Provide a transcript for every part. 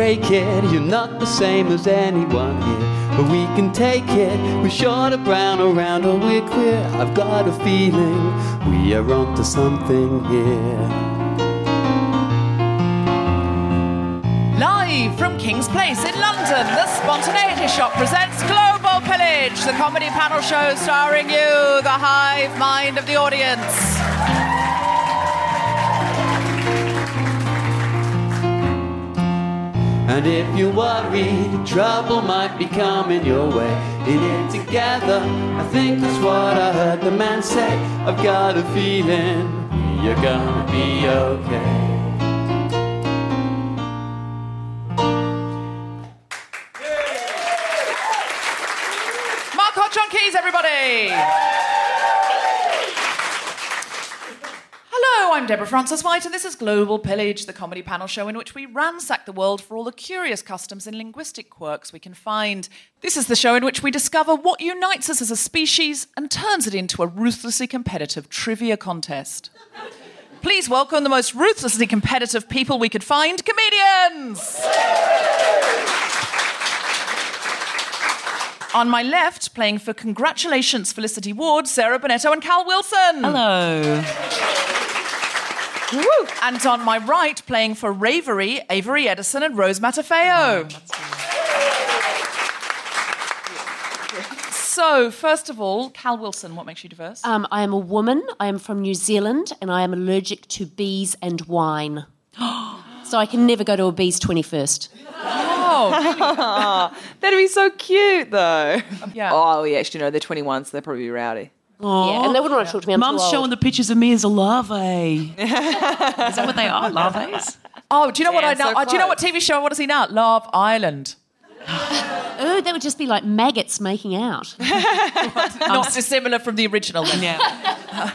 break it, you're not the same as anyone here. But we can take it, we're short of brown around or we're queer. I've got a feeling we are onto something here. Live from King's Place in London, the Spontaneity Shop presents Global Pillage, the comedy panel show starring you, the hive mind of the audience. And if you're worried, trouble might be coming your way. In it together, I think that's what I heard the man say. I've got a feeling you're gonna be okay. Mark Hodge on keys, everybody. Hello, I'm Deborah Frances White, and this is Global Pillage, the comedy panel show in which we ransack the world for all the curious customs and linguistic quirks we can find. This is the show in which we discover what unites us as a species and turns it into a ruthlessly competitive trivia contest. Please welcome the most ruthlessly competitive people we could find comedians! On my left, playing for Congratulations Felicity Ward, Sarah Bennetto and Cal Wilson. Hello. Woo. And on my right, playing for Ravery, Avery Edison and Rose Matafeo. so, first of all, Cal Wilson, what makes you diverse? Um, I am a woman. I am from New Zealand, and I am allergic to bees and wine. so I can never go to a bees twenty first. oh, That'd be so cute, though. Yeah. Oh, yeah, actually, no, they're 21, so they're probably rowdy. Yeah, and they wouldn't want to talk to me. I'm Mum's showing the pictures of me as a larvae. Is that what they are? Larvae? oh, do you know what I know? so uh, do you know what. TV show I want to see now? Love Island. oh, they would just be like maggots making out. Not dissimilar from the original. Then. Yeah.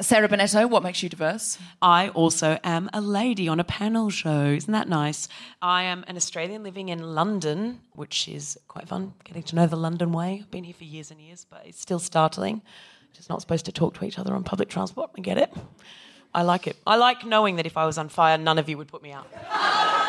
Sarah Bennetto, what makes you diverse? I also am a lady on a panel show. Isn't that nice? I am an Australian living in London, which is quite fun, getting to know the London way. I've been here for years and years, but it's still startling. Just not supposed to talk to each other on public transport. I get it. I like it. I like knowing that if I was on fire, none of you would put me out.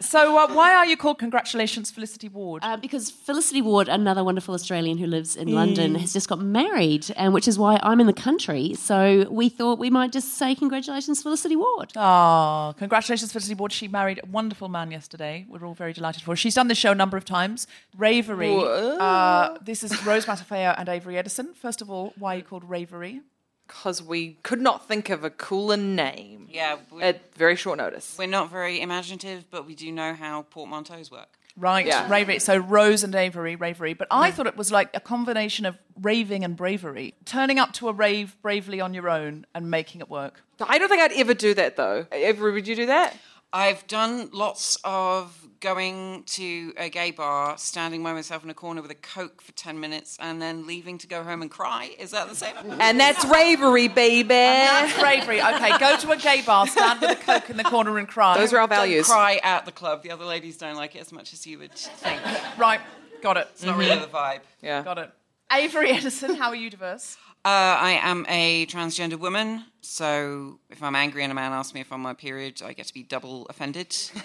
So, uh, why are you called Congratulations Felicity Ward? Uh, because Felicity Ward, another wonderful Australian who lives in London, has just got married, and which is why I'm in the country. So we thought we might just say congratulations, Felicity Ward. Oh, congratulations, Felicity Ward. She married a wonderful man yesterday. We're all very delighted for her. She's done this show a number of times. Ravery. Uh, this is Rose Matafeo and Avery Edison. First of all, why are you called Ravery? Because we could not think of a cooler name Yeah, we- at very short notice. we're not very imaginative, but we do know how portmanteaus work. Right, Yeah. Ravery. So Rose and Avery, Ravery. But I thought it was like a combination of raving and bravery. Turning up to a rave bravely on your own and making it work. I don't think I'd ever do that, though. Ever would you do that? I've done lots of going to a gay bar, standing by myself in a corner with a Coke for 10 minutes, and then leaving to go home and cry. Is that the same? And that's ravery, baby. That's bravery. Okay, go to a gay bar, stand with a Coke in the corner and cry. Those are our Don't values. cry at the club. The other ladies don't like it as much as you would think. Right, got it. It's not really mm-hmm. the vibe. Yeah. Got it. Avery Edison, how are you diverse? Uh, I am a transgender woman, so if I'm angry and a man asks me if I'm on my period, I get to be double offended.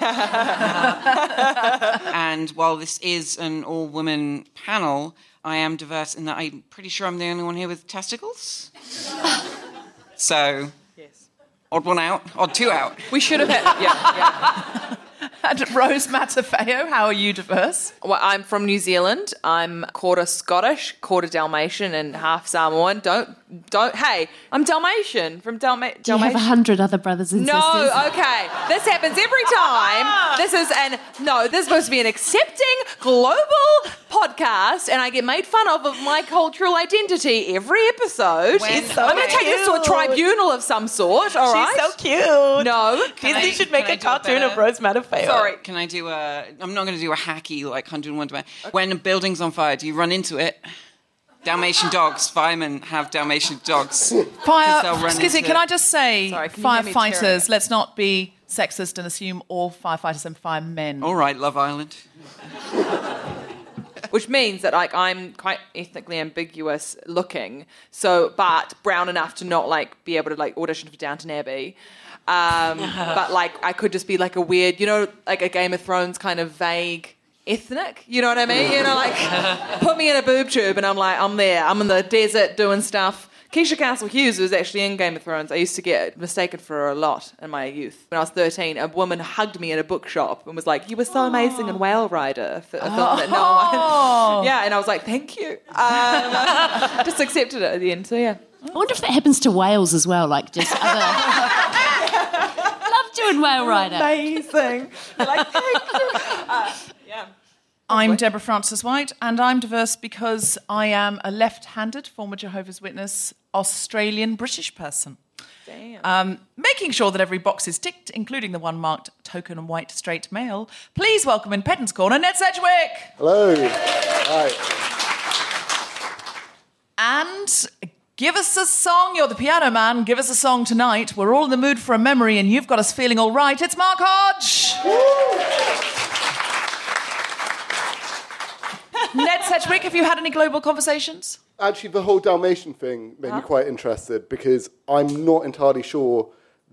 and while this is an all woman panel, I am diverse in that I'm pretty sure I'm the only one here with testicles. so, odd one out, odd two out. We should have had. Yeah, yeah. And Rose Matafeo, how are you diverse? Well, I'm from New Zealand. I'm quarter Scottish, quarter Dalmatian, and half Samoan. Don't, don't. Hey, I'm Dalmatian from Dalma- Do you have a hundred other brothers and No, sisters? okay. This happens every time. Ah. This is an no. This is supposed to be an accepting global podcast, and I get made fun of of my cultural identity every episode. When- so I'm going to take this to a tribunal of some sort. All right. She's so cute. No. Can Disney I- should make can I a do it cartoon of? Rose Matafeo. Sorry. Can I do a? I'm not going to do a hacky like 101 to When a building's on fire, do you run into it? Dalmatian dogs, firemen have Dalmatian dogs. Fire. Excuse me, can it. I just say, Sorry, can you hear me tearing firefighters, let's not be sexist and assume all firefighters and firemen. All right, Love Island. which means that like I'm quite ethnically ambiguous looking, so but brown enough to not like be able to like audition for Downton Abbey. Um, but like I could just be like a weird, you know, like a Game of Thrones kind of vague ethnic. You know what I mean? You know, like put me in a boob tube and I'm like I'm there. I'm in the desert doing stuff. Keisha Castle Hughes was actually in Game of Thrones. I used to get mistaken for her a lot in my youth. When I was 13, a woman hugged me in a bookshop and was like, You were so amazing in Whale Rider, for a film that no one. Yeah, and I was like, Thank you. Um, just accepted it at the end. So, yeah. I wonder if that happens to whales as well, like just other. Love doing whale rider. Amazing. like, Thank. Uh, yeah. I'm Deborah Frances White, and I'm diverse because I am a left handed former Jehovah's Witness Australian British person. Damn. Um, making sure that every box is ticked, including the one marked token white straight male. Please welcome in Pedant's Corner, Ned Sedgwick. Hello. Hi. And give us a song. You're the piano man. Give us a song tonight. We're all in the mood for a memory, and you've got us feeling all right. It's Mark Hodge. Ned Sedgwick, have you had any global conversations? Actually, the whole Dalmatian thing made me quite interested because I'm not entirely sure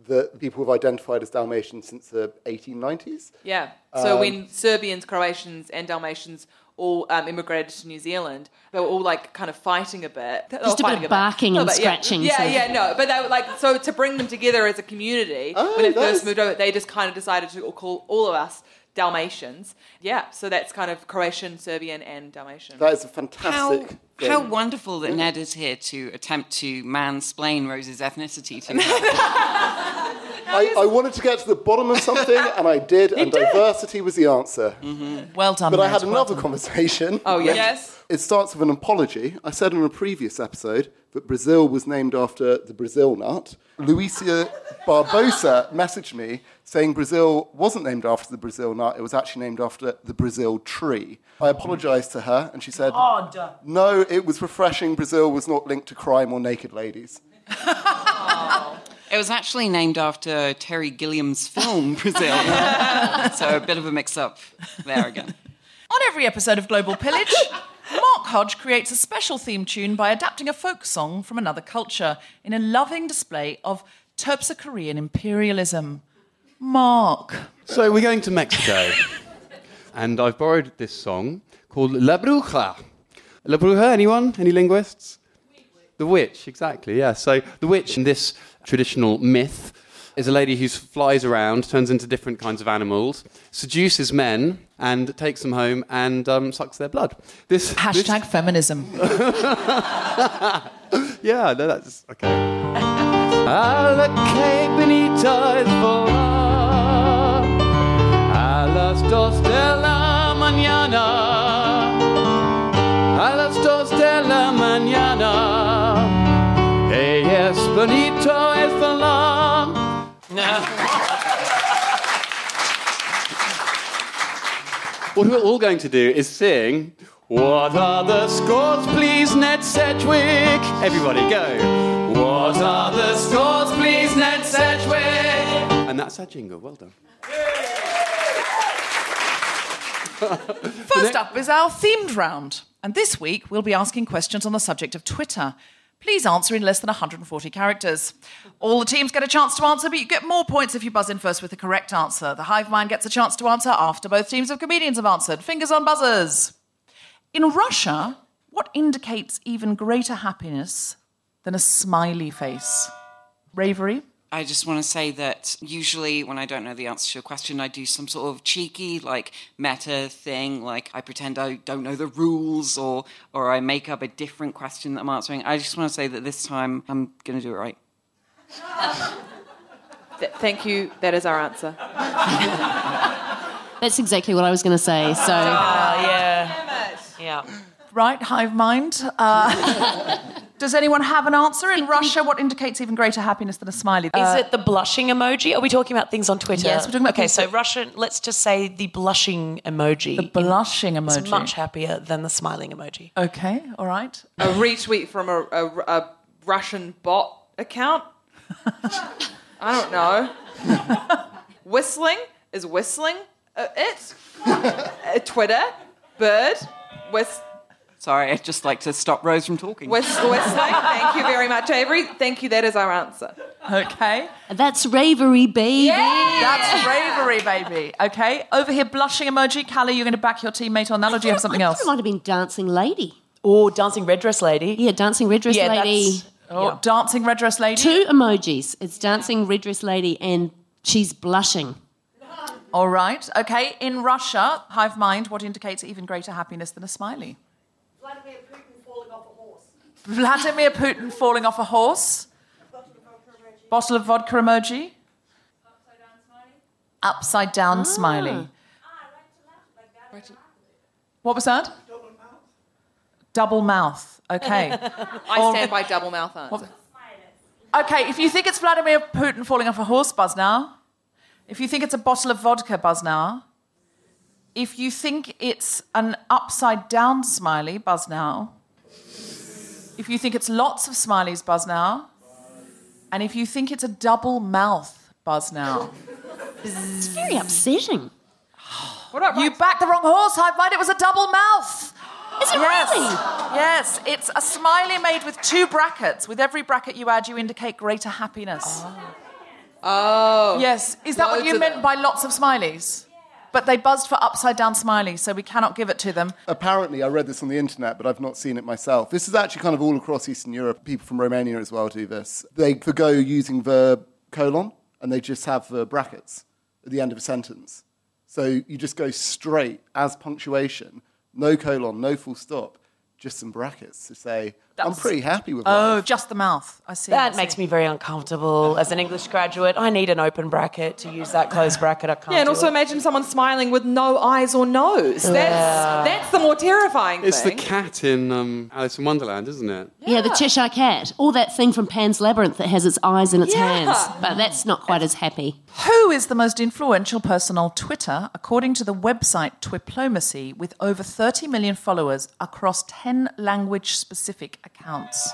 that people have identified as Dalmatians since the 1890s. Yeah. So when um, Serbians, Croatians, and Dalmatians all um, immigrated to New Zealand, they were all like kind of fighting a bit. They Just a bit of barking and yeah. scratching, Yeah, so- yeah, no. But they were like, so to bring them together as a community, Oh, when it nice. first moved over, they just kind of decided to call all of us Dalmatians. Yeah. So that's kind of Croatian, Serbian, and Dalmatian. That is a How, fantastic thing. how wonderful that Ned is here to attempt to mansplain Rose's ethnicity to her. I, I wanted to get to the bottom of something, and I did, and diversity was the answer. Well done. But I had well another done. conversation. oh, yeah. Yes. It starts with an apology. I said in a previous episode that Brazil was named after the Brazil nut. Luisa Barbosa messaged me saying Brazil wasn't named after the Brazil nut, it was actually named after the Brazil tree. I apologized to her, and she said, No, it was refreshing. Brazil was not linked to crime or naked ladies. Oh. It was actually named after Terry Gilliam's film, Brazil. so a bit of a mix up there again. On every episode of Global Pillage, Mark Hodge creates a special theme tune by adapting a folk song from another culture in a loving display of Terpsichorean imperialism. Mark. So we're going to Mexico, and I've borrowed this song called La Bruja. La Bruja, anyone? Any linguists? The witch, exactly, yeah. So the witch in this traditional myth is a lady who flies around, turns into different kinds of animals, seduces men, and takes them home and um, sucks their blood. This Hashtag feminism. This, yeah, no, that's okay. A la que bonita es volar a dos de la mañana. Dos de la mañana. Hey, es bonito. What we're all going to do is sing. What are the scores, please, Ned Sedgwick? Everybody go. What are the scores, please, Ned Sedgwick? And that's our jingle. Well done. First up is our themed round. And this week, we'll be asking questions on the subject of Twitter. Please answer in less than 140 characters. All the teams get a chance to answer, but you get more points if you buzz in first with the correct answer. The hive mind gets a chance to answer after both teams of comedians have answered. Fingers on buzzers. In Russia, What indicates even greater happiness than a smiley face? Ravery? I just want to say that usually when I don't know the answer to a question, I do some sort of cheeky, like meta thing, like I pretend I don't know the rules, or or I make up a different question that I'm answering. I just want to say that this time I'm going to do it right. Th- thank you. That is our answer. That's exactly what I was going to say. So yeah. Yeah. Right, hive mind. Uh, does anyone have an answer? In Russia, what indicates even greater happiness than a smiley? Is it the blushing emoji? Are we talking about things on Twitter? Yes, we're talking about Okay, so that- Russian, let's just say the blushing emoji. the blushing is emoji? much happier than the smiling emoji. Okay, all right. A retweet from a, a, a Russian bot account. I don't know. whistling is whistling uh, it. Uh, Twitter, bird, whist. Sorry, I'd just like to stop Rose from talking. Whist- whistling. Thank you very much, Avery. Thank you. That is our answer. Okay. that's ravery, baby. Yeah. That's ravery, baby. Okay. Over here, blushing emoji. Callie, you're going to back your teammate on that, or do you have something I else? thought it might have been dancing lady. Or dancing red dress lady. Yeah, dancing red dress Yeah, lady. that's- Oh, dancing red dress lady. Two emojis. It's dancing red dress lady, and she's blushing. All right. Okay. In Russia, hive mind, what indicates even greater happiness than a smiley? Vladimir Putin falling off a horse. Vladimir Putin falling off a horse. Bottle of vodka emoji. Upside down ah. smiley. Upside down smiley. What was that? Double mouth. Okay. I stand by double mouth answer. Okay, if you think it's Vladimir Putin falling off a horse, buzz now. If you think it's a bottle of vodka, buzz now. If you think it's an upside down smiley, buzz now. If you think it's lots of smileys, buzz now. And if you think it's a double mouth, buzz now. It's very upsetting. What about You backed the wrong horse, Hive Mind. It was a double mouth. Is it Yes. really? Yes, it's a smiley made with two brackets. With every bracket you add, you indicate greater happiness. Oh. oh. Yes. Is that what you meant them. by lots of smileys? But they buzzed for upside down smiley, so we cannot give it to them. Apparently, I read this on the internet, but I've not seen it myself. This is actually kind of all across Eastern Europe. People from Romania as well do this. They forgo using the colon and they just have the brackets at the end of a sentence. So you just go straight as punctuation, no colon, no full stop, just some brackets to say, I'm pretty happy with that. Oh, life. just the mouth. I see. I That see. makes me very uncomfortable as an English graduate. I need an open bracket to use that closed bracket. I can't. Yeah, and also it. imagine someone smiling with no eyes or nose. That's that's the more terrifying thing. It's the cat in um, Alice in Wonderland, isn't it? Yeah, the Cheshire Cat. Or that thing from Pan's Labyrinth that has its eyes in its Yeah. hands. But that's not quite as happy. Who is the most influential person on Twitter, according to the website Twiplomacy, with over 30 million followers across 10 language specific accounts?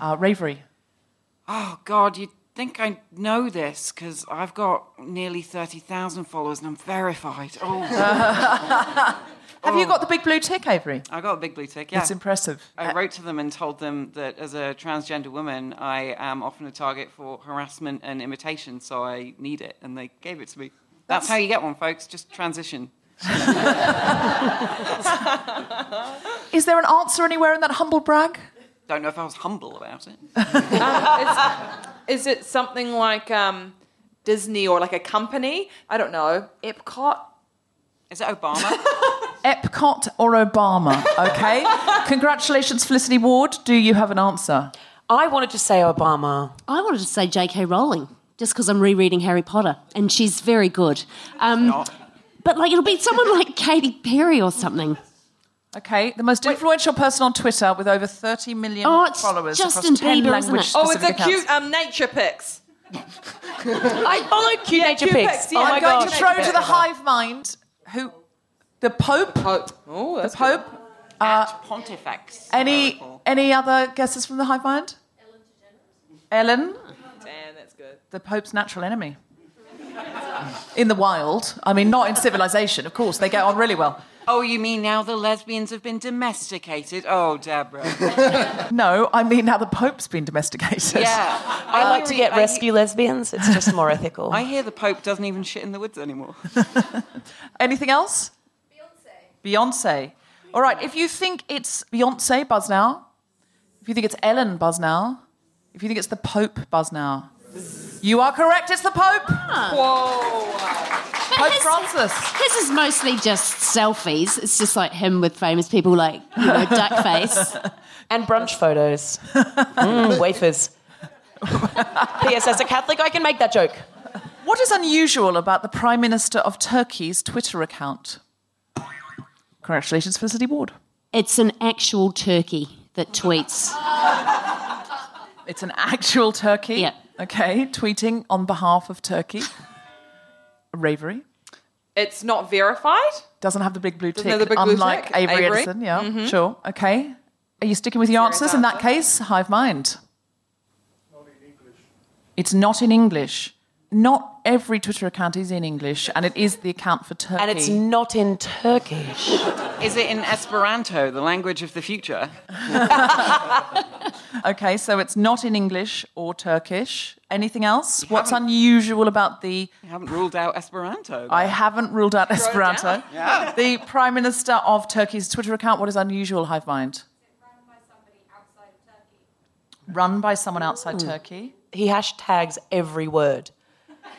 Uh, Ravery. Oh God, you'd think I know this because I've got nearly thirty thousand followers and I'm verified. Oh, Have you got the big blue tick, Avery? I got a big blue tick. Yeah, It's impressive. I wrote to them and told them that as a transgender woman, I am often a target for harassment and imitation, so I need it, and they gave it to me. That's, how you get one, folks. Just transition. Is there an answer anywhere in that humble brag? Don't know if I was humble about it. Is it something like um, Disney or like a company? I don't know. Epcot. Is it Obama? Epcot or Obama? Okay. Congratulations, Felicity Ward. Do you have an answer? I wanted to say Obama. I wanted to say J.K. Rowling, just because I'm rereading Harry Potter, and she's very good. Um, but like, it'll be someone like Katy Perry or something. Okay, the most influential person on Twitter with over 30 million Oh, it's followers Justin across 10 Bieber, isn't language it? Oh, it's a accounts. cute um, nature pics. I followed Cute Yeah, Nature Cute Pics. Pics, yeah. Oh my I'm going gosh. to throw to the hive mind who the Pope. Oh, oh The that's Pope. At Pontifex. Any any other guesses from the hive mind? Ellen good. Damn, that's good. the Pope's natural enemy. In the wild, I mean, not in civilization. Of course, they get on really well. Oh, you mean now the lesbians have been domesticated? Oh, Deborah. No, I mean now the Pope's been domesticated. Yeah. Uh, I like to get I- rescue lesbians. It's just more ethical. I hear the Pope doesn't even shit in the woods anymore. Anything else? Beyonce. Beyonce. All right, if you think it's Beyonce, buzz now. If you think it's Ellen, buzz now. If you think it's the Pope, buzz now. You are correct, it's the Pope. Whoa. Pope Francis. His is mostly just selfies. It's just like him with famous people, like you know, duck face. And brunch photos. Mm, wafers. P.S. As a Catholic, I can make that joke. What is unusual about the Prime Minister of Turkey's Twitter account? Congratulations, Felicity Ward. It's an actual turkey that tweets. It's an actual turkey. Yeah. Okay, tweeting on behalf of Turkey. Ravery. It's not verified. Doesn't have the big blue tick, Doesn't have the big blue unlike tick. Avery, Avery. Edison. Yeah, Mhm. sure. Okay. Are you sticking with your answers in that case? Hive mind. It's not in English. Not every Twitter account is in English, and it is the account for Turkey. And it's not in Turkish. Is it in Esperanto, the language of the future? Okay, so it's not in English or Turkish. Anything else? What's unusual about the? You haven't ruled out Esperanto. I haven't ruled out Esperanto. Yeah. The Prime Minister of Turkey's Twitter account. What is unusual, Hive Mind? Run by somebody outside of Turkey? Run by someone outside Turkey. He hashtags every word.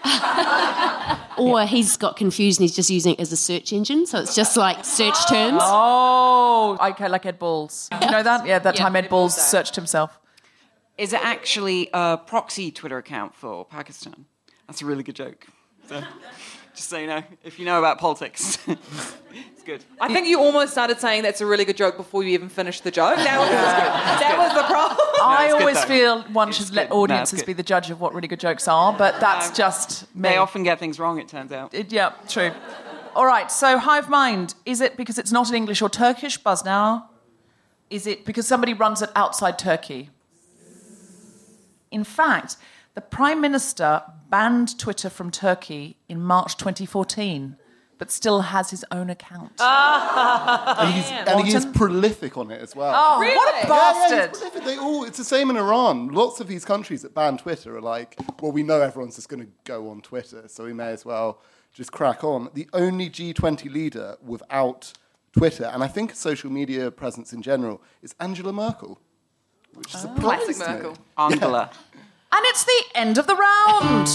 Or he's got confused and he's just using it as a search engine. So it's just like search terms. Oh, okay, like Ed Balls. You know that? Yeah, that Yeah, time Ed Ed Balls Balls, searched himself. Is it actually a proxy Twitter account for Pakistan? That's a really good joke. So, just so you know, if you know about politics, it's good. I think you almost started saying that's a really good joke before you even finished the joke. That was, that was the problem. I it's good always though. feel one should let good. No, it's audiences good. be the judge of what really good jokes are, but that's just me. They often get things wrong, it turns out. It- yeah, true. All right, so Hive Mind, is it because it's not in English or Turkish? Buzz now. Is it because somebody runs it outside Turkey? In fact, the Prime Minister banned Twitter from Turkey in March 2014, but still has his own account. Ah, and, he's, and he is prolific on it as well. oh, Really? what a Yeah, yeah, bastard! he's prolific. They all, it's the same in Iran. Lots of these countries that ban Twitter are like, well, we know everyone's just going to go on Twitter, so we may as well just crack on. The only G20 leader without Twitter, and I think social media presence in general, is Angela Merkel, which is Classic surprised me. Merkel. Angela. And it's the end of the round.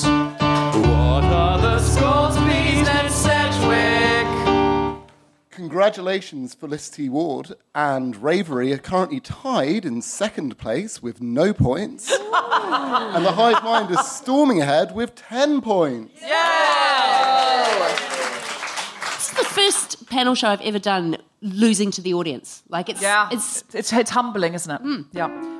What are the scores, please, Ned Sedgwick? Congratulations, Felicity Ward and Ravery are currently tied in second place with no points. and the Hive Mind is storming ahead with 10 points. Yeah! This is the first panel show I've ever done losing to the audience. Like it's Yeah, it's it's, it's humbling, isn't it? Hmm. Yeah.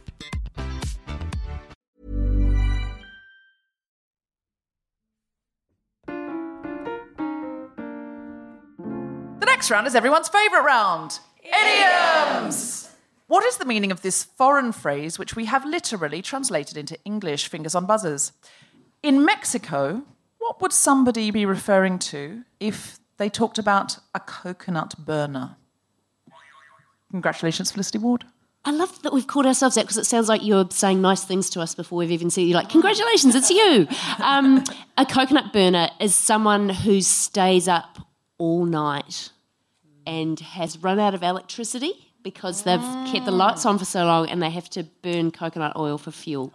round is everyone's favourite round idioms. What is the meaning of this foreign phrase, which we have literally translated into English? Fingers on buzzers. In Mexico, What would somebody be referring to if they talked about a coconut burner? Congratulations, Felicity Ward. I love that we've called ourselves out because it sounds like you're saying nice things to us before we've even seen you. Like, congratulations, it's you. Um, a coconut burner is someone who stays up all night and has run out of electricity because they've kept the lights on for so long and they have to burn coconut oil for fuel.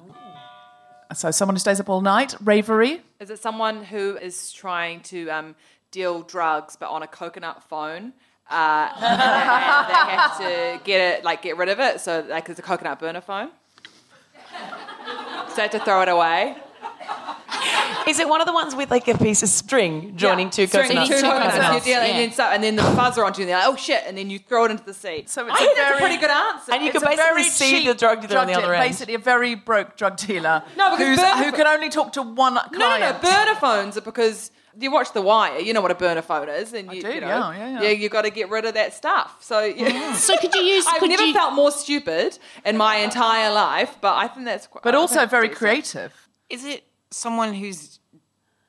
So, someone who stays up all night, ravery. Is it someone who is trying to um, deal drugs but on a coconut phone? Uh, and they have to get it, like get rid of it. So, like, it's a coconut burner phone. So, they have to throw it away. Is it one of the ones with like a piece of string joining two String coconuts? Two coconuts. Coconuts. You deal- and, then so, and then the fuzz are onto you, and they're like, oh shit, and then you throw it into the sea. So I it's think a that's a very- pretty good answer. And you It's can a basically very see cheap the drug dealer on the other end. Basically, a very broke drug dealer. No, because who's- burner who can only talk to one client. No, no, no. Burner phones are because you watch The Wire. You know what a burner phone is, and you, do, you know, yeah, yeah, yeah. you got to get rid of that stuff. So, yeah. Mm. So could you use? I've could never you, felt more stupid in my entire life, but I think that's. Quite, But I also think very it's creative. Is it someone who's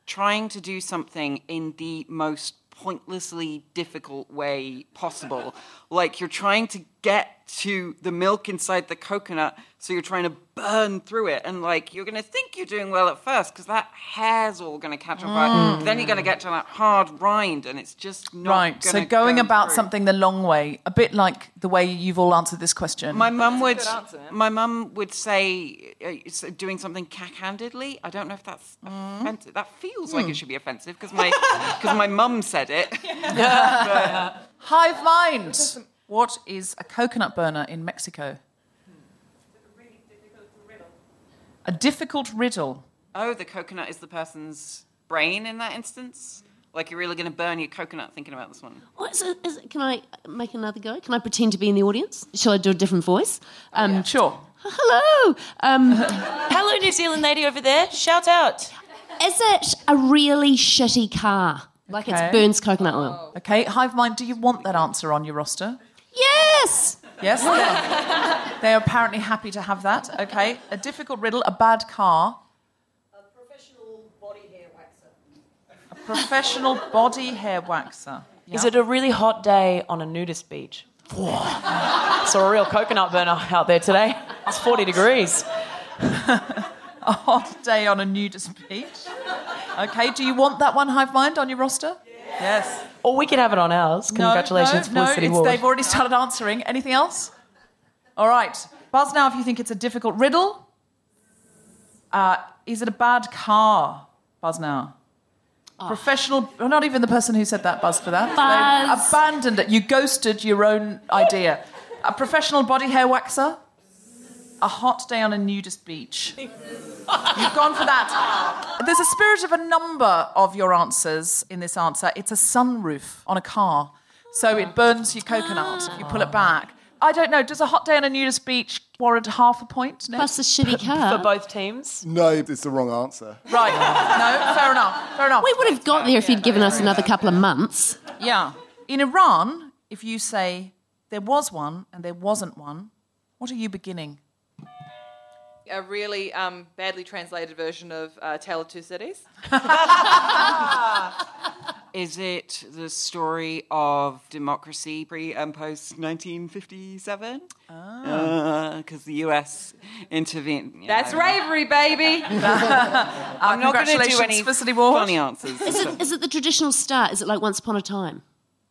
trying to do something in the most pointlessly difficult way possible? Like you're trying to get to the milk inside the coconut, so you're trying to burn through it, and like you're going to think you're doing well at first because that hair's all going to catch on fire. But then you're going to get to that hard rind, and it's just not Right. So gonna go about through. something the long way, a bit like the way you've all answered this question. My mum would. answer. My mum would say uh, doing something cack-handedly. I don't know if that's Mm. offensive. That feels like it should be offensive because my because my mum said it. Yeah. Hive mind. What is a coconut burner in Mexico? A difficult riddle. Oh, the coconut is the person's brain in that instance. Like you're really going to burn your coconut thinking about this one. What is it, is it, can I make another go? Can I pretend to be in the audience? Shall I do a different voice? Um, Sure. Hello. Um, Hello, New Zealand lady over there. Shout out. is it a really shitty car? Like Okay. it burns coconut oil? Okay, Hive mind, do you want that answer on your roster? Yes. Yes? They're, they're apparently happy to have that. Okay. A difficult riddle, a bad car. A professional body hair waxer. A professional body hair waxer. Is it a really hot day on a nudist beach? Saw a real coconut burner out there today. It's 40 degrees. a hot day on a nudist beach? Okay, do you want that one, Hive Mind, on your roster? Yes. Or we could have it on ours. Congratulations, no, no, Felicity it's, Ward. they've already started answering. Anything else? All right. Buzz now if you think it's a difficult riddle. Uh, is it a bad car? Buzz now. Professional, well, not even the person who said that buzzed for that. They Buzz. abandoned it. You ghosted your own idea. A professional body hair waxer. A hot day on a nudist beach. You've gone for that. There's a spirit of a number of your answers in this answer. It's a sunroof on a car. So it burns your coconut if you pull it back. I don't know. Does a hot day on a nudist beach warrant half a point? No? Plus a shitty car. For both teams. No, it's the wrong answer. Right. No, fair enough. Fair enough. We would have got there if you'd given us another couple of months. Yeah. In Iran, if you say there was one and there wasn't one, what are you beginning? A really um, badly translated version of uh, Tale of Two Cities. Is it the story of democracy pre and post 1957? Because the US intervened. you That's know. ravery, baby. I'm not going to do Congratulations, any Felicity Ward. funny answers. Is it, is it the traditional start? Is it like Once Upon a Time?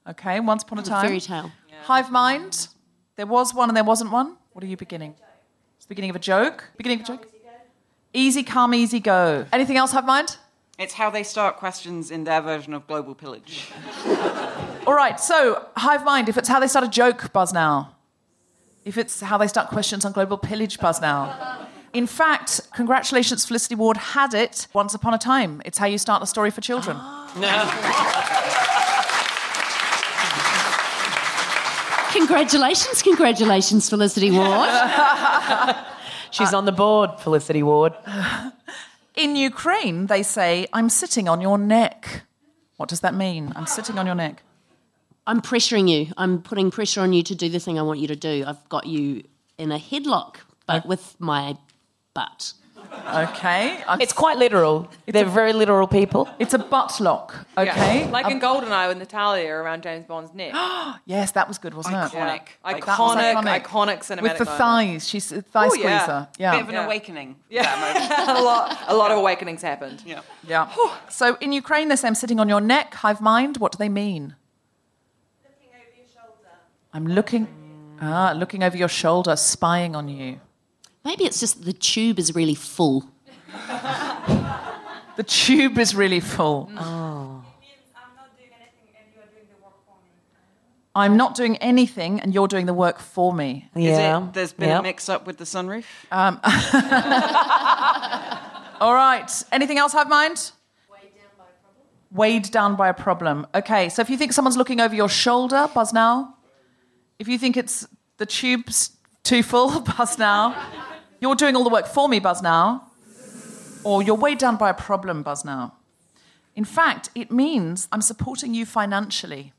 Okay, once upon a time. Fairy tale. Hive mind. There was one and there wasn't one. What are you beginning? It's the beginning of a joke. Beginning of a joke. Easy come, easy go. Anything else, Hive mind? It's how they start questions in their version of global pillage. All right. So Hive mind. If it's how they start a joke, buzz now. If it's how they start questions on global pillage, buzz now. In fact, congratulations, Felicity Ward had it once upon a time. It's how you start the story for children. Congratulations, congratulations, Felicity Ward. She's on the board, Felicity Ward. In Ukraine, they say, I'm sitting on your neck. What does that mean? I'm sitting on your neck. I'm pressuring you. I'm putting pressure on you to do the thing I want you to do. I've got you in a headlock, but with my butt. Okay. I'm- It's quite literal. They're very literal people. It's a butt lock. Okay. Yeah. Like A- in Goldeneye with Natalia around James Bond's neck. Yes, that was good, wasn't it? Iconic. Iconic, That was iconic, iconic cinematic With the moment. thighs. She's a thigh Oh, yeah. squeezer. Yeah. Bit of an Yeah. awakening. Yeah, a lot, a lot of awakenings happened. Yeah. Yeah. So in Ukraine, they say I'm sitting on your neck, hive mind. What do they mean? Looking over your shoulder. I'm looking, ah, looking over your shoulder, spying on you. Maybe it's just the tube is really full. The tube is really full. Oh. I'm not doing anything, and you're doing the work for me. Yeah. Is it, there's been Yeah. a mix up with the sunroof. Um, all right. Anything else, Hive Mind? Weighed down, by a problem. Weighed down by a problem. Okay, so if you think someone's looking over your shoulder, buzz now. If you think it's the tube's too full, buzz now. You're doing all the work for me, buzz now. Or you're weighed down by a problem, buzz now. In fact, it means I'm supporting you financially.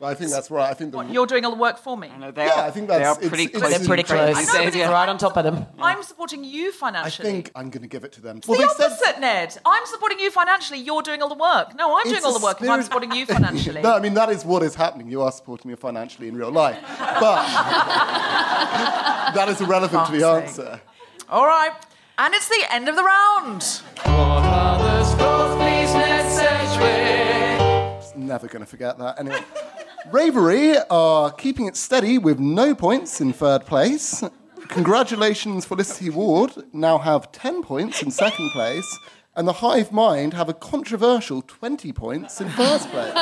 Well, I think that's right. I think the, You're doing all the work for me. They yeah, are, I think they that's are pretty it's- close. it's- They're pretty close. I know, but They're right on top of them. I'm supporting you financially. I think I'm going to give it to them. It's the opposite, Ned. I'm supporting you financially. You're doing all the work. No, I'm doing all the work because I'm supporting you financially. no, I mean that is what is happening. You are supporting me financially in real life, but that is irrelevant to the answer. All right. And it's the end of the round. Just never going to forget that. Anyway, Ravery are keeping it steady with no points in third place. Congratulations, Felicity Ward now have 10 points in second place, and the Hive Mind have a controversial 20 points in first place.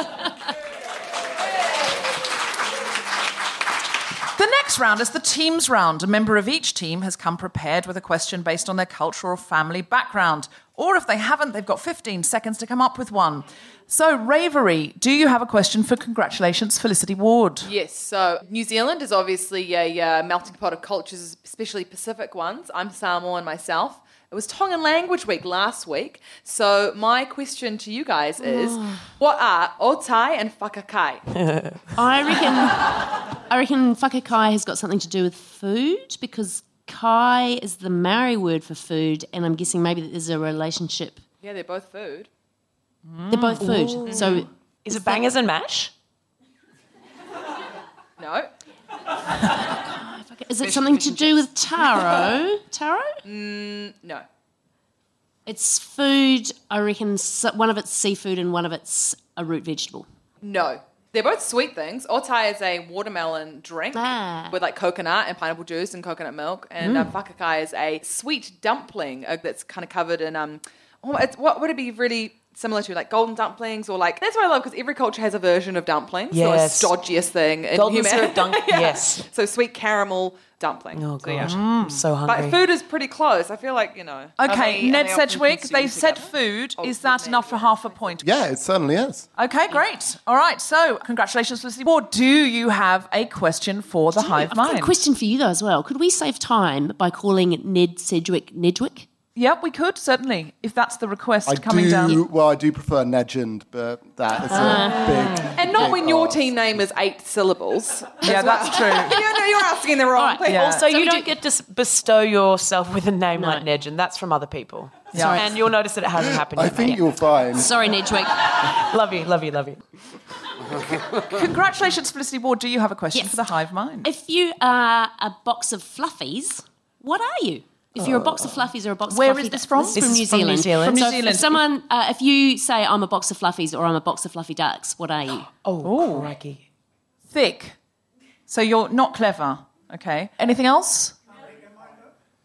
Next round is the teams round. A member of each team has come prepared with a question based on their cultural or family background. Or if they haven't, they've got 15 seconds to come up with one. So, Ravery, do you have a question for congratulations, Felicity Ward? Yes, so New Zealand is obviously a uh, melting pot of cultures, especially Pacific ones. I'm Samoan myself. It was Tongan Language Week last week. So my question to you guys is, what are otai and faikakai? I reckon. I reckon faikakai has got something to do with food because kai is the Maori word for food, and I'm guessing maybe that there's a relationship. Yeah, they're both food. They're both food. So Is it bangers and mash? No. is it something to do with taro? Taro? Mm, no. It's food. I reckon one of it's seafood and one of it's a root vegetable. No. They're both sweet things. Otai is a watermelon drink Ah. with like coconut and pineapple juice and coconut milk, and Mm. um, faikakai is a sweet dumpling uh, that's kind of covered in um. Oh, it's, what would it be really similar to like golden dumplings or like that's what I love because every culture has a version of dumplings. Yes. So a stodgiest thing. in Golden human- syrup dunk- Yeah. yes. So sweet caramel dumpling. Oh, So, yeah. God. Mm. So hungry. But food is pretty close. I feel like you know. Okay, Ned they often Sedgwick, they've said food. Oh, is that enough for half a point? Yeah, it certainly is. Okay, great. All right, so congratulations, Felicity Ward. Do you have a question for the Hive I've got Mind? a question for you though as well. Could we save time by calling Ned Sedgwick Nedwick? Yep, we could, certainly, if that's the request I coming do. down. Well, I do prefer Negend, but that is a Ah. big. And not big when your ask. team name is eight syllables. Yeah, that's true. you know, you're asking the wrong people. Yeah. Also, you don't get to bestow yourself with a name like Nedgen. That's from other people. Yeah. And you'll notice that it hasn't happened yet. I yet. think mate. you'll find. Sorry, Nedwick. Love you, love you, love you. Congratulations, Felicity Ward. Do you have a question Yes. for the Hive Mind? If you are a box of fluffies, what are you? If you're a box of fluffies or a box Where of is fluffy this from? This This from is New from New Zealand. Zealand. From New So Zealand. If someone, uh, if you say I'm a box of fluffies or I'm a box of fluffy ducks, what are you? Oh, crikey. Thick. So you're not clever. Okay. Anything else?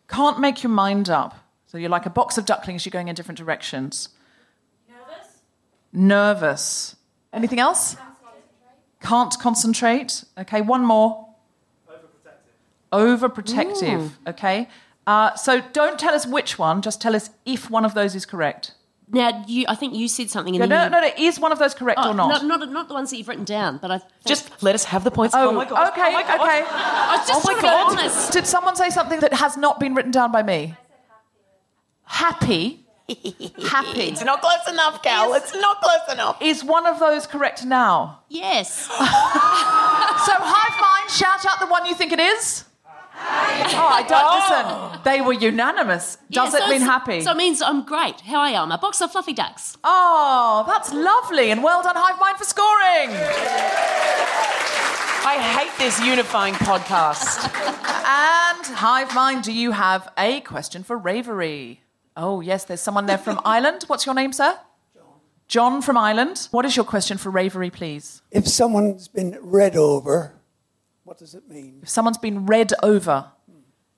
Can't make your mind up. So you're like a box of ducklings, you're going in different directions. Nervous? Nervous. Anything else? Can't concentrate. Okay, one more. Overprotective. Overprotective. Okay. Uh, so don't tell us which one, just tell us if one of those is correct. Now, you, I think you said something. No, And no, no, no. Is one of those correct you, or not? Not, not, not the ones that you've written down, but I think, Just let us have the points. Oh, Oh, my God. Okay, Oh my God. okay. I was just oh my trying to God. be honest. Did someone say something that has not been written down by me? Happy. Happy. It's not close enough, Cal. It's not close enough. Is one of those correct now? Yes. So, Hive Mind, shout out the one you think it is. Oh, I don't listen. They were unanimous. Does Yeah, it mean happy? So it means I'm great. How I am. A box of fluffy ducks. Oh, that's lovely, and well done, Hive Mind, for scoring. I hate this unifying podcast. And Hive Mind, do you have a question for Ravery? Oh, yes, there's someone there from Ireland. What's your name, sir? John. John from Ireland. What is your question for Ravery, please? If someone's been read over, what does it mean? If someone's been read over,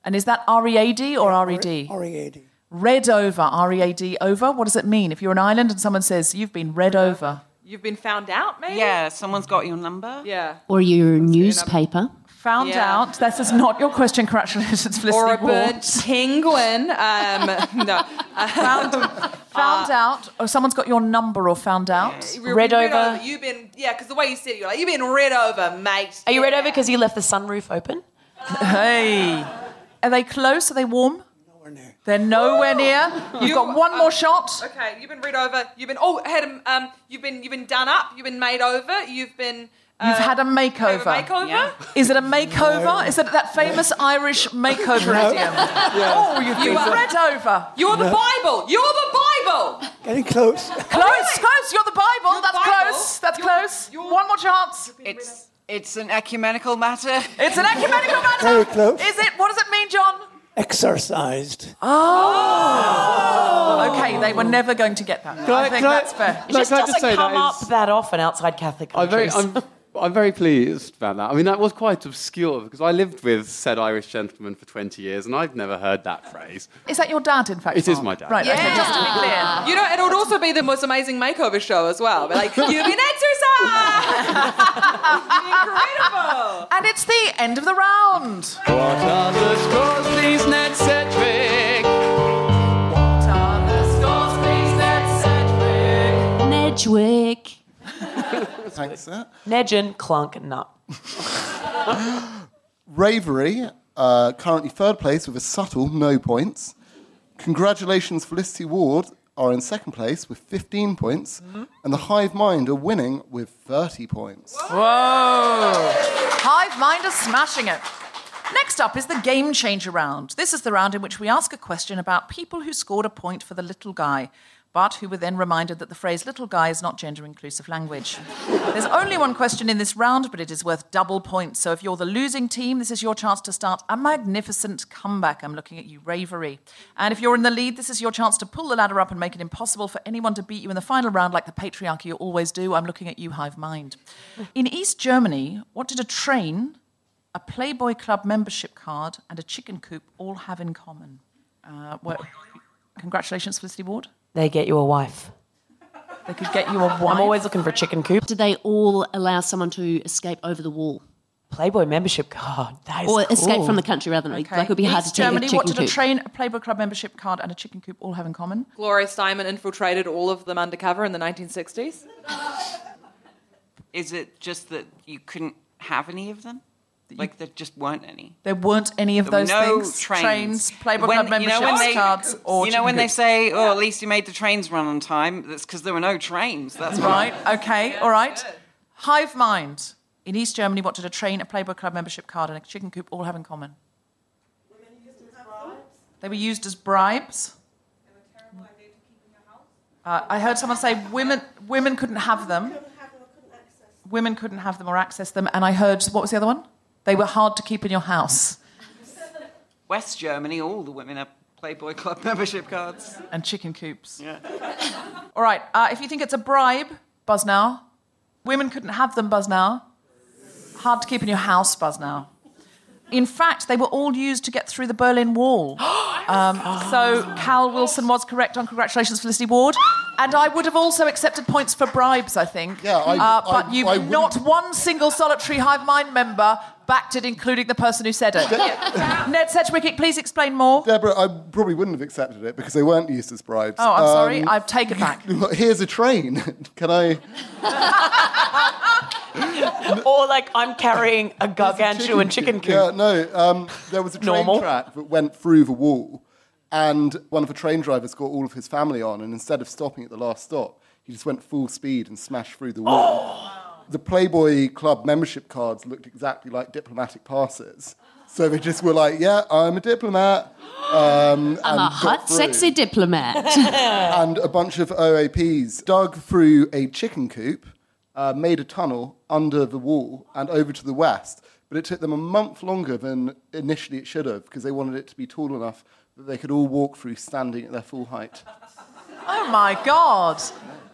and is that R E A D or R E D? R E A D. Read over, R E A D, over. What does it mean? If you're an island and someone says you've been read uh, over, You've been found out, maybe? Yeah, someone's got your number. Yeah. Or your newspaper. found Yeah. out. This is not your question. Congratulations, Felicity Or a Ward. burnt penguin. Um, no. Found, uh, found uh, out, or someone's got your number or found out. You've Read been over. You've been, yeah, because the way you said it, you're like, you've been read over, mate. Are you read over because you left the sunroof open? Hey. Are they close? Are they warm? Nowhere near. They're nowhere near. You've got one more shot. Okay, you've been read over. You've been oh, had a, um, you've been you've been done up. You've been made over. You've been. Uh, You've had a have makeover. a makeover. Yeah. Is it a makeover? Is it that famous Irish makeover idiom? Oh, you've You been read over. You're the Bible. You're the Bible. Getting close. Close, close. You're the Bible. You're That's Bible. close. That's You're- close. you're- One more chance. It's it's an ecumenical matter. It's an ecumenical matter. Very close. Is it? What does it mean, John? Exorcised. Oh. Okay, they were never going to get that. I, I- think can I- that's fair. It No, just can I doesn't just say come that up is- that often outside Catholic I'm very, countries. I'm, I'm very pleased about that. I mean, that was quite obscure because I lived with said Irish gentleman for 20 years and I've never heard that phrase. Is that your dad, in fact? It is Mark? my dad. Right, okay, Yeah. just to be clear. You know, it would also be the most amazing makeover show as well. Be like, you've been exercised. Incredible. And it's the end of the round. What are the scores, please, Ned Sedgwick? What are the scores, please, Ned Sedgwick? Nedgewick. Thanks, clunk, nut. Ravery, uh, currently third place with a subtle no points. Congratulations, Felicity Ward are in second place with 15 points, and the Hive Mind are winning with 30 points. Whoa! Hive Mind are smashing it. Next up is the Game Changer round. This is the round in which we ask a question about people who scored a point for the little guy, but who were then reminded that the phrase little guy is not gender inclusive language. There's only one question in this round, but it is worth double points. So if you're the losing team, this is your chance to start a magnificent comeback. I'm looking at you, Ravery. And if you're in the lead, this is your chance to pull the ladder up and make it impossible for anyone to beat you in the final round like the patriarchy always do. I'm looking at you, Hive Mind. In East Germany, what did a train, a Playboy Club membership card, and a chicken coop all have in common? Uh, what, congratulations, Felicity Ward. They get you a wife. They could get you a wife. I'm always looking for a chicken coop. Do they all allow someone to escape over the wall? Playboy membership card. That is Or cool. escape from the country rather than like it would be hard East to take Germany, a chicken what did a train, a Playboy Club membership card, and a chicken coop all have in common? Gloria Steinem infiltrated all of them undercover in the 1960s. Is it just that you couldn't have any of them? Like there just weren't any. There weren't any of There those no things. trains. Playboy When- Club membership you know when they, cards, or you know chicken when they say, "Oh, at least you made the trains run on time." That's because there were no trains. That's Right, okay, all right. Hive Mind. In East Germany, what did a train, a Playboy Club membership card, and a chicken coop all have in common? They were used as bribes. Uh, I heard someone say women women couldn't have them. Women couldn't have them or access them. And I heard, what was the other one? They were hard to keep in your house. West Germany, all the women have Playboy Club membership cards. And chicken coops. Yeah. All right, uh, if you think it's a bribe, buzz now. Women couldn't have them, buzz now. Hard to keep in your house, buzz now. In fact, they were all used to get through the Berlin Wall. Um, so Cal Wilson was correct on congratulations, Felicity Ward. And I would have also accepted points for bribes, I think. Yeah, I- uh, but I- you, I not one single solitary Hive Mind member backed it, including the person who said it. Ned Sedgwick, please explain more. Deborah, I probably wouldn't have accepted it because they weren't used as bribes. Oh, I'm sorry. Um, I take it back. Here's a train. Can I? or like I'm carrying a gargantuan chicken coop. Yeah, no. Um, there was a train Normal. track that went through the wall, and one of the train drivers got all of his family on, and instead of stopping at the last stop, he just went full speed and smashed through the wall. The Playboy Club membership cards looked exactly like diplomatic passes. So they just were like, yeah, I'm a diplomat. Um, I'm a and got hot, sexy diplomat. and a bunch of OAPs dug through a chicken coop, uh, made a tunnel under the wall and over to the west. But it took them a month longer than initially it should have because they wanted it to be tall enough that they could all walk through standing at their full height. Oh my God.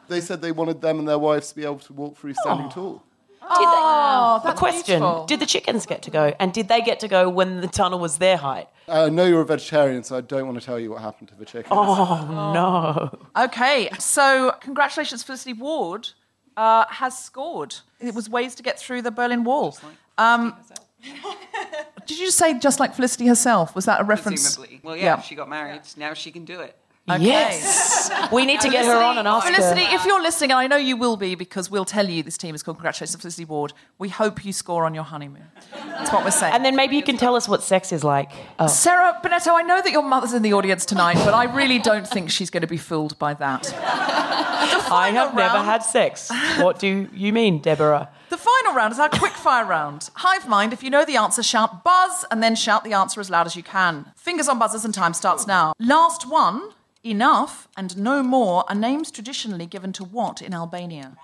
They said they wanted them and their wives to be able to walk through standing tall. Oh, a question: Did the chickens get to go, and did they get to go when the tunnel was their height? I know you're a vegetarian, so I don't want to tell you what happened to the chickens. Oh no! Okay, so congratulations, Felicity Ward uh, has scored. It was ways to get through the Berlin Wall. Um, did you say just like Felicity herself? Was that a reference? Presumably. Well, yeah, she got married. Now she can do it. Okay. Yes, we need to get her on and ask her. Felicity, if you're listening, and I know you will be because we'll tell you this team is called Congratulations, Felicity Ward. We hope you score on your honeymoon. That's what we're saying. And then maybe you can tell us what sex is like. Oh. Sarah Bennetto, I know that your mother's in the audience tonight, but I really don't think she's going to be fooled by that. I have never had sex. What do you mean, Deborah? The final round is our quick fire round. Hive mind, if you know the answer, shout buzz and then shout the answer as loud as you can. Fingers on buzzers and time starts now. Last one, enough and no more are names traditionally given to what in Albania?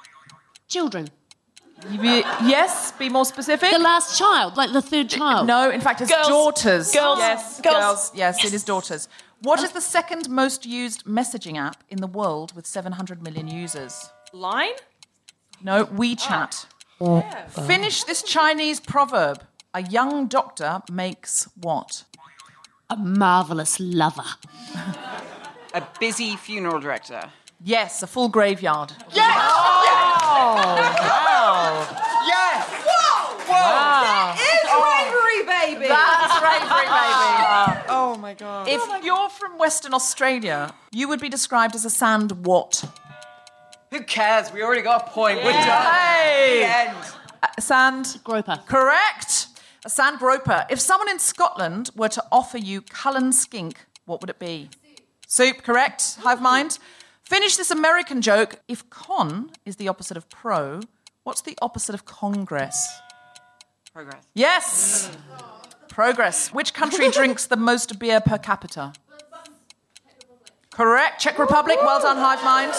Children. Be- yes, be more specific. The last child, like the third child. No, in fact, it's Girls. daughters. Girls. Yes, Girls. girls. Yes, it is daughters. What is the second most used messaging app in the world with 700 million users? Line? No, WeChat. Ah. Finish this Chinese proverb. A young doctor makes what? A marvellous lover. A busy funeral director. Yes, a full graveyard. Yes! wow. Yes! Whoa! Whoa! Wow. That is oh. bravery, baby! That's bravery, baby. Oh my god. If oh you're from Western Australia, you would be described as a sand what? Who cares? We already got a point. We're done. Hey! The end. A sand groper. Correct. A sand groper. If someone in Scotland were to offer you Cullen skink, what would it be? Soup, correct. Hive mind. Finish this American joke. If con is the opposite of pro, what's the opposite of congress? Progress. Yes. Progress. Which country drinks the most beer per capita? Correct. Czech Republic. Well done, Hive Mind.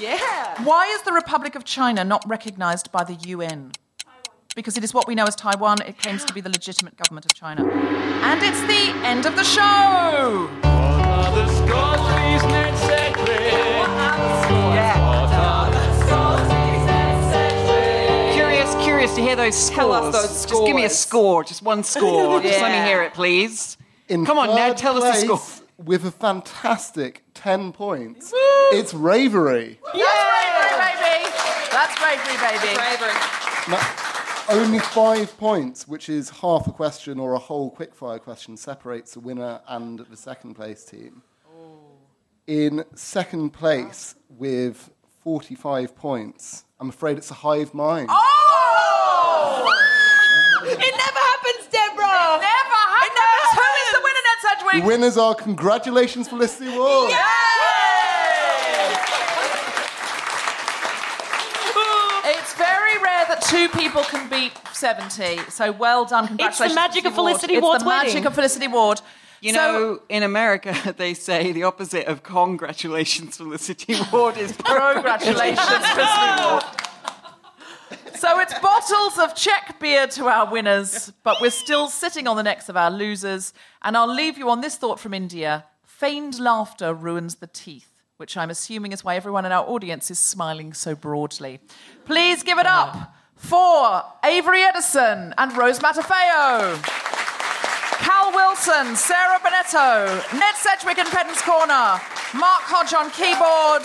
Yeah. Why is the Republic of China not recognized by the UN? Because it is what we know as Taiwan. It claims to be the legitimate government of China. And it's the end of the show. Curious, curious to hear those scores. Tell us those Just give me a score, just one score. Just let me hear it, please. In Come on, third Ned, tell us the score. With a fantastic 10 points. It's Ravery. That's bravery, baby. That's Ravery, baby. Bravery. Now, only five points, which is half a question or a whole quickfire question, separates the winner and the second place team. Oh. In second place with 45 points, I'm afraid it's a hive mind. Oh! It never happens, Deborah! It never happens. It never Who is the winner, Ned The Sedgwick? winners are congratulations, Felicity Ward. It's very rare that two people can beat 70. So well done. Congratulations. magic of Ward. Felicity It's Ward's the magic of Felicity Ward. You So- know, in America, they say the opposite of congratulations, Felicity Ward is Congratulations, Felicity Ward. So it's bottles of Czech beer to our winners, but we're still sitting on the necks of our losers. And I'll leave you on this thought from India feigned laughter ruins the teeth, which I'm assuming is why everyone in our audience is smiling so broadly. Please give it up for Avery Edison and Rose Matafeo. Cal Wilson, Sarah Bennetto, Ned Sedgwick in Pedant's Corner, Mark Hodge on keyboard,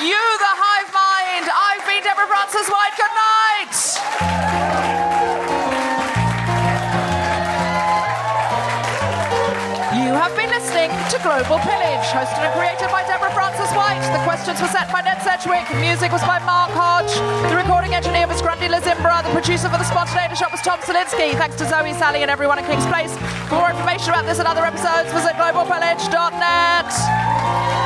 you the Hive Mind. I've been Deborah Frances White. Good night. To Global Pillage, hosted and created by Deborah Frances White. The questions were set by Ned Sedgwick. Music was by Mark Hodge. The recording engineer was Grundy Lazimbra. The producer for The Spontaneous Shop was Tom Salinsky. Thanks to Zoe, Sally, and everyone at King's Place. For more information about this and other episodes, visit globalpillage.net.